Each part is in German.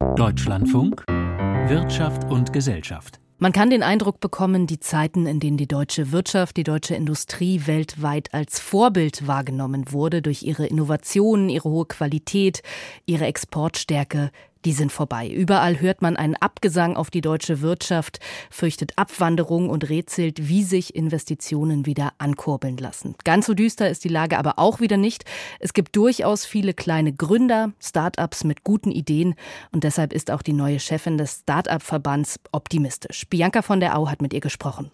Deutschlandfunk Wirtschaft und Gesellschaft. Man kann den Eindruck bekommen, die Zeiten, in denen die deutsche Wirtschaft, die deutsche Industrie weltweit als Vorbild wahrgenommen wurde durch ihre Innovationen, ihre hohe Qualität, ihre Exportstärke, die sind vorbei. Überall hört man einen Abgesang auf die deutsche Wirtschaft, fürchtet Abwanderung und rätselt, wie sich Investitionen wieder ankurbeln lassen. Ganz so düster ist die Lage aber auch wieder nicht. Es gibt durchaus viele kleine Gründer, Start-ups mit guten Ideen und deshalb ist auch die neue Chefin des Start-up-Verbands optimistisch. Bianca von der Au hat mit ihr gesprochen.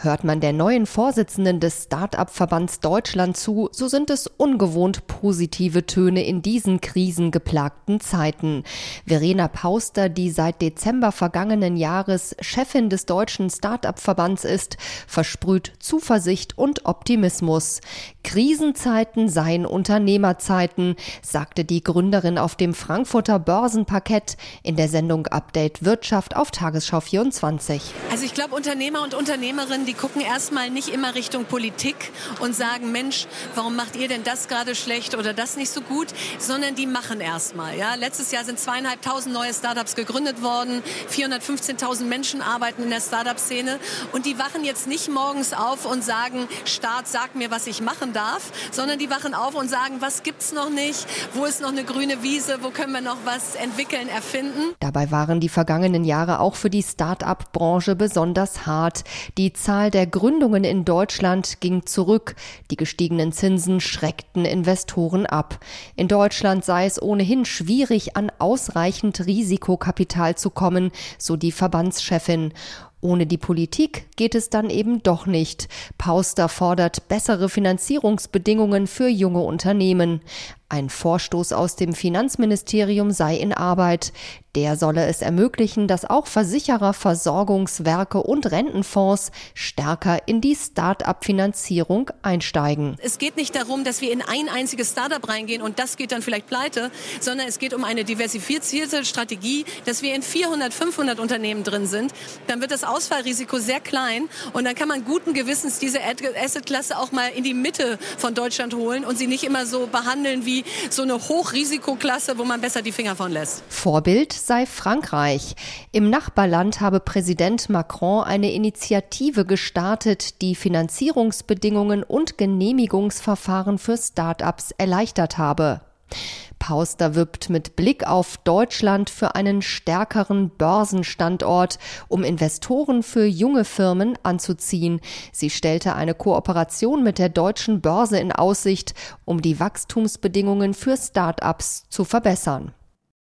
Hört man der neuen Vorsitzenden des Start-up-Verbands Deutschland zu, so sind es ungewohnt positive Töne in diesen krisengeplagten Zeiten. Verena Pauster, die seit Dezember vergangenen Jahres Chefin des deutschen Start-up-Verbands ist, versprüht Zuversicht und Optimismus. Krisenzeiten seien Unternehmerzeiten, sagte die Gründerin auf dem Frankfurter Börsenparkett in der Sendung Update Wirtschaft auf Tagesschau 24. Also ich glaube, Unternehmer und Unternehmerinnen die gucken erstmal nicht immer Richtung Politik und sagen, Mensch, warum macht ihr denn das gerade schlecht oder das nicht so gut, sondern die machen erstmal. Ja? Letztes Jahr sind zweieinhalbtausend neue Startups gegründet worden, 415.000 Menschen arbeiten in der Startup-Szene und die wachen jetzt nicht morgens auf und sagen, Staat, sag mir, was ich machen darf, sondern die wachen auf und sagen, was gibt's noch nicht, wo ist noch eine grüne Wiese, wo können wir noch was entwickeln, erfinden. Dabei waren die vergangenen Jahre auch für die Start-up-Branche besonders hart. Die Zahl Zahl der Gründungen in Deutschland ging zurück. Die gestiegenen Zinsen schreckten Investoren ab. In Deutschland sei es ohnehin schwierig, an ausreichend Risikokapital zu kommen, so die Verbandschefin. Ohne die Politik geht es dann eben doch nicht. Pauster fordert bessere Finanzierungsbedingungen für junge Unternehmen. Ein Vorstoß aus dem Finanzministerium sei in Arbeit. Der solle es ermöglichen, dass auch Versicherer, Versorgungswerke und Rentenfonds stärker in die Start-up-Finanzierung einsteigen. Es geht nicht darum, dass wir in ein einziges Start-up reingehen und das geht dann vielleicht pleite, sondern es geht um eine diversifizierte Strategie, dass wir in 400, 500 Unternehmen drin sind. Dann wird das Ausfallrisiko sehr klein und dann kann man guten Gewissens diese Asset-Klasse auch mal in die Mitte von Deutschland holen und sie nicht immer so behandeln wie so eine Hochrisikoklasse, wo man besser die Finger von lässt. Vorbild sei Frankreich. Im Nachbarland habe Präsident Macron eine Initiative gestartet, die Finanzierungsbedingungen und Genehmigungsverfahren für Start-ups erleichtert habe. Pauster wirbt mit Blick auf Deutschland für einen stärkeren Börsenstandort, um Investoren für junge Firmen anzuziehen. Sie stellte eine Kooperation mit der deutschen Börse in Aussicht, um die Wachstumsbedingungen für Start-ups zu verbessern.